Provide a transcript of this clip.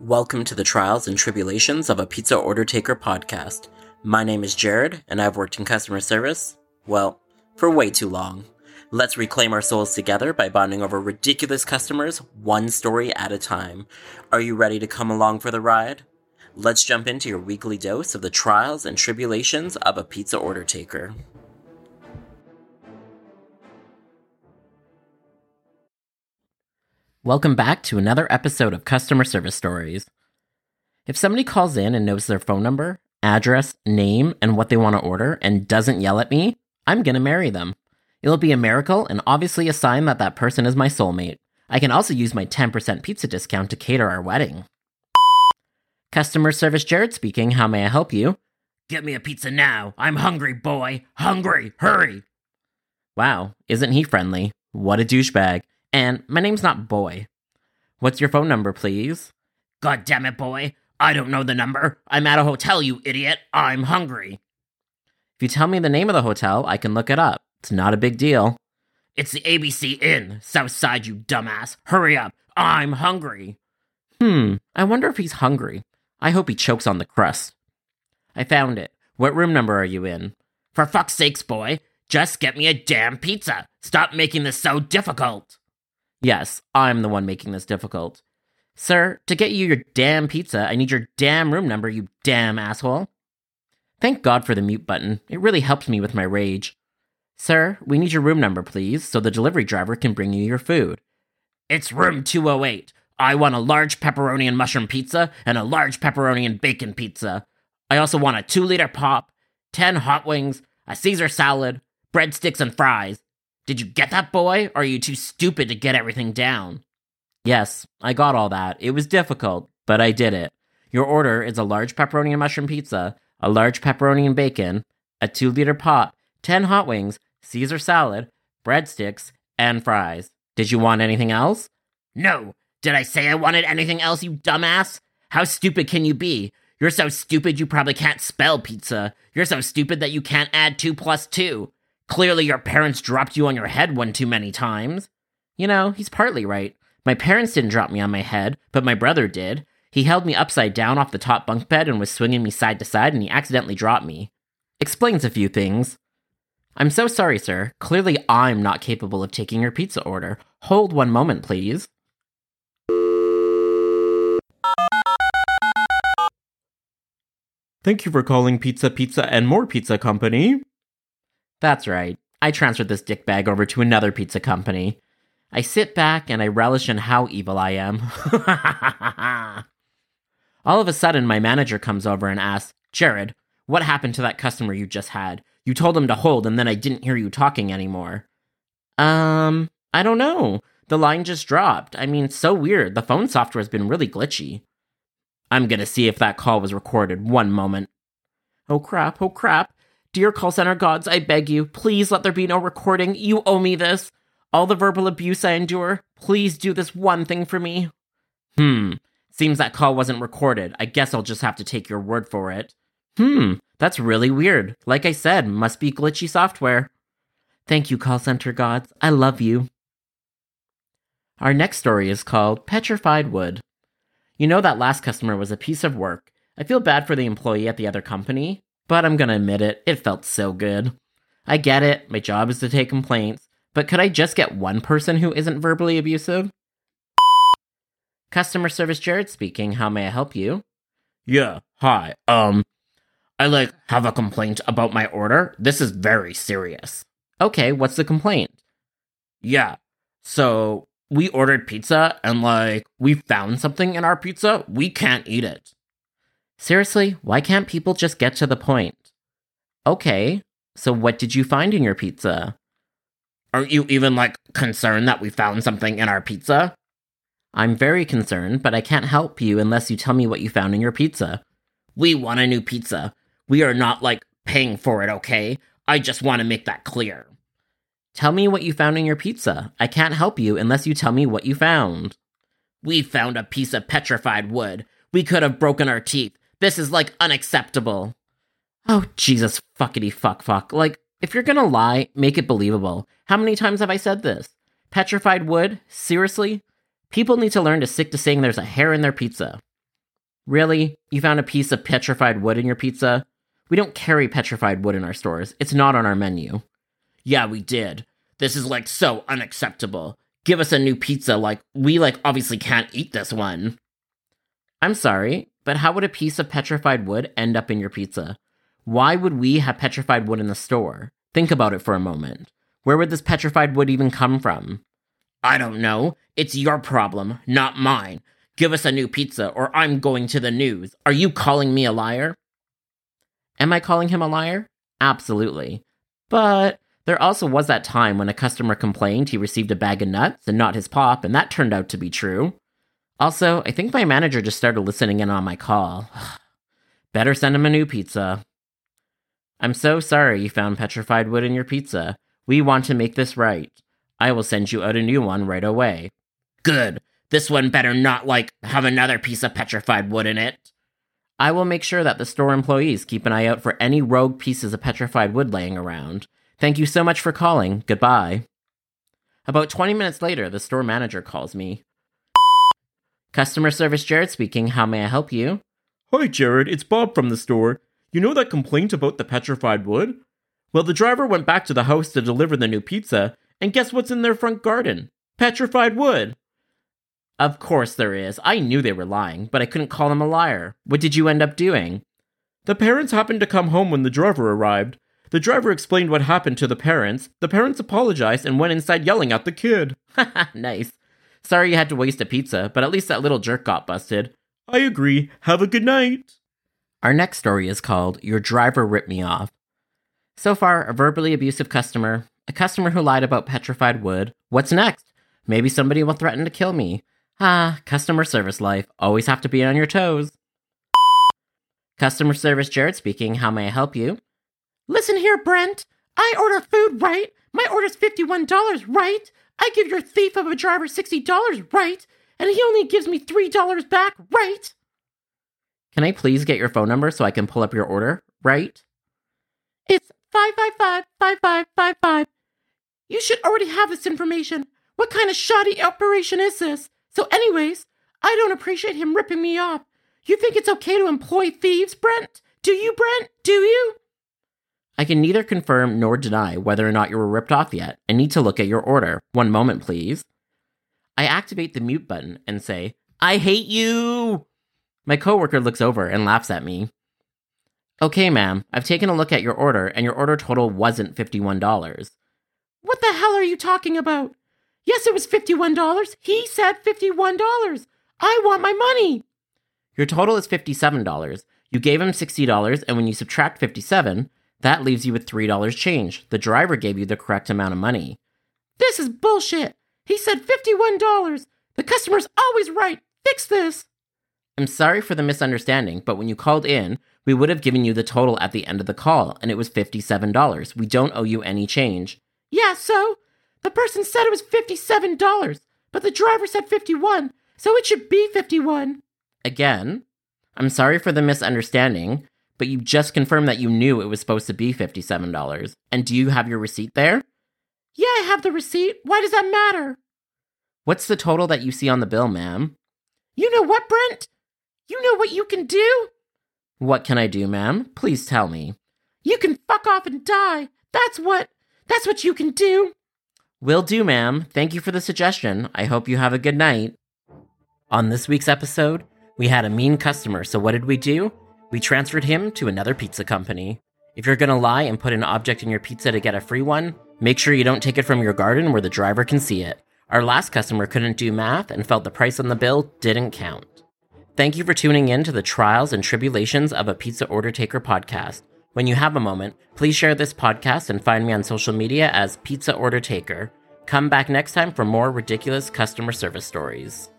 Welcome to the Trials and Tribulations of a Pizza Order Taker podcast. My name is Jared, and I've worked in customer service, well, for way too long. Let's reclaim our souls together by bonding over ridiculous customers, one story at a time. Are you ready to come along for the ride? Let's jump into your weekly dose of the trials and tribulations of a pizza order taker. Welcome back to another episode of Customer Service Stories. If somebody calls in and knows their phone number, address, name, and what they want to order and doesn't yell at me, I'm going to marry them. It'll be a miracle and obviously a sign that that person is my soulmate. I can also use my 10% pizza discount to cater our wedding. Customer Service Jared speaking. How may I help you? Get me a pizza now. I'm hungry, boy. Hungry. Hurry. Wow, isn't he friendly? What a douchebag. And my name's not Boy. What's your phone number, please? God damn it, boy. I don't know the number. I'm at a hotel, you idiot. I'm hungry. If you tell me the name of the hotel, I can look it up. It's not a big deal. It's the ABC Inn, Southside, you dumbass. Hurry up. I'm hungry. Hmm, I wonder if he's hungry. I hope he chokes on the crust. I found it. What room number are you in? For fuck's sakes, boy. Just get me a damn pizza. Stop making this so difficult. Yes, I'm the one making this difficult. Sir, to get you your damn pizza, I need your damn room number, you damn asshole. Thank God for the mute button. It really helps me with my rage. Sir, we need your room number, please, so the delivery driver can bring you your food. It's room 208. I want a large pepperoni and mushroom pizza and a large pepperoni and bacon pizza. I also want a 2 liter pop, 10 hot wings, a Caesar salad, breadsticks, and fries. Did you get that, boy? Or are you too stupid to get everything down? Yes, I got all that. It was difficult, but I did it. Your order is a large pepperoni and mushroom pizza, a large pepperoni and bacon, a 2 liter pop, 10 hot wings, Caesar salad, breadsticks, and fries. Did you want anything else? No. Did I say I wanted anything else, you dumbass? How stupid can you be? You're so stupid you probably can't spell pizza. You're so stupid that you can't add 2 plus 2. Clearly, your parents dropped you on your head one too many times. You know, he's partly right. My parents didn't drop me on my head, but my brother did. He held me upside down off the top bunk bed and was swinging me side to side, and he accidentally dropped me. Explains a few things. I'm so sorry, sir. Clearly, I'm not capable of taking your pizza order. Hold one moment, please. Thank you for calling Pizza Pizza and More Pizza Company. That's right. I transferred this dickbag over to another pizza company. I sit back and I relish in how evil I am. All of a sudden, my manager comes over and asks, Jared, what happened to that customer you just had? You told him to hold and then I didn't hear you talking anymore. Um, I don't know. The line just dropped. I mean, so weird. The phone software has been really glitchy. I'm gonna see if that call was recorded. One moment. Oh crap, oh crap. Dear call center gods, I beg you, please let there be no recording. You owe me this. All the verbal abuse I endure, please do this one thing for me. Hmm, seems that call wasn't recorded. I guess I'll just have to take your word for it. Hmm, that's really weird. Like I said, must be glitchy software. Thank you, call center gods. I love you. Our next story is called Petrified Wood. You know that last customer was a piece of work. I feel bad for the employee at the other company, but I'm gonna admit it, it felt so good. I get it, my job is to take complaints, but could I just get one person who isn't verbally abusive? Customer service Jared speaking, how may I help you? Yeah, hi. Um, I like have a complaint about my order. This is very serious. Okay, what's the complaint? Yeah, so we ordered pizza and like we found something in our pizza. We can't eat it. Seriously, why can't people just get to the point? Okay, so what did you find in your pizza? Aren't you even like concerned that we found something in our pizza? I'm very concerned, but I can't help you unless you tell me what you found in your pizza. We want a new pizza. We are not like paying for it, okay? I just want to make that clear. Tell me what you found in your pizza. I can't help you unless you tell me what you found. We found a piece of petrified wood. We could have broken our teeth. This is like unacceptable. Oh, Jesus fuckity fuck fuck. Like, if you're gonna lie, make it believable. How many times have I said this? Petrified wood? Seriously? People need to learn to stick to saying there's a hair in their pizza. Really? You found a piece of petrified wood in your pizza? We don't carry petrified wood in our stores. It's not on our menu. Yeah, we did. This is like so unacceptable. Give us a new pizza like we like obviously can't eat this one. I'm sorry, but how would a piece of petrified wood end up in your pizza? Why would we have petrified wood in the store? Think about it for a moment. Where would this petrified wood even come from? I don't know. It's your problem, not mine. Give us a new pizza or I'm going to the news. Are you calling me a liar? Am I calling him a liar? Absolutely. But there also was that time when a customer complained he received a bag of nuts and not his pop, and that turned out to be true. Also, I think my manager just started listening in on my call. Better send him a new pizza. I'm so sorry you found petrified wood in your pizza. We want to make this right. I will send you out a new one right away. Good. This one better not, like, have another piece of petrified wood in it. I will make sure that the store employees keep an eye out for any rogue pieces of petrified wood laying around. Thank you so much for calling. Goodbye. About 20 minutes later, the store manager calls me. Customer service Jared speaking. How may I help you? Hi, Jared. It's Bob from the store. You know that complaint about the petrified wood? Well, the driver went back to the house to deliver the new pizza, and guess what's in their front garden? Petrified wood. Of course there is. I knew they were lying, but I couldn't call them a liar. What did you end up doing? The parents happened to come home when the driver arrived. The driver explained what happened to the parents. The parents apologized and went inside yelling at the kid. nice. Sorry you had to waste a pizza, but at least that little jerk got busted. I agree. Have a good night. Our next story is called Your Driver Ripped Me Off. So far, a verbally abusive customer, a customer who lied about petrified wood. What's next? Maybe somebody will threaten to kill me. Ah, customer service life. Always have to be on your toes. Customer service Jared speaking. How may I help you? Listen here, Brent. I order food, right? My order's $51, right? I give your thief of a driver $60, right? And he only gives me $3 back, right? Can I please get your phone number so I can pull up your order, right? It's 555 5555. You should already have this information. What kind of shoddy operation is this? So, anyways, I don't appreciate him ripping me off. You think it's okay to employ thieves, Brent? Do you, Brent? Do you? I can neither confirm nor deny whether or not you were ripped off yet. I need to look at your order. One moment, please. I activate the mute button and say, I hate you! My coworker looks over and laughs at me. Okay, ma'am, I've taken a look at your order, and your order total wasn't $51. What the hell are you talking about? Yes, it was $51. He said $51. I want my money. Your total is $57. You gave him $60, and when you subtract 57, that leaves you with $3 change. The driver gave you the correct amount of money. This is bullshit. He said $51. The customer's always right. Fix this. I'm sorry for the misunderstanding, but when you called in, we would have given you the total at the end of the call, and it was $57. We don't owe you any change. Yeah, so? The person said it was $57, but the driver said 51, so it should be 51. Again, I'm sorry for the misunderstanding, but you just confirmed that you knew it was supposed to be $57. And do you have your receipt there? Yeah, I have the receipt. Why does that matter? What's the total that you see on the bill, ma'am? You know what, Brent? You know what you can do? What can I do, ma'am? Please tell me. You can fuck off and die. That's what. That's what you can do. Will do, ma'am. Thank you for the suggestion. I hope you have a good night. On this week's episode, we had a mean customer, so what did we do? We transferred him to another pizza company. If you're gonna lie and put an object in your pizza to get a free one, make sure you don't take it from your garden where the driver can see it. Our last customer couldn't do math and felt the price on the bill didn't count. Thank you for tuning in to the trials and tribulations of a pizza order taker podcast. When you have a moment, please share this podcast and find me on social media as Pizza Order Taker. Come back next time for more ridiculous customer service stories.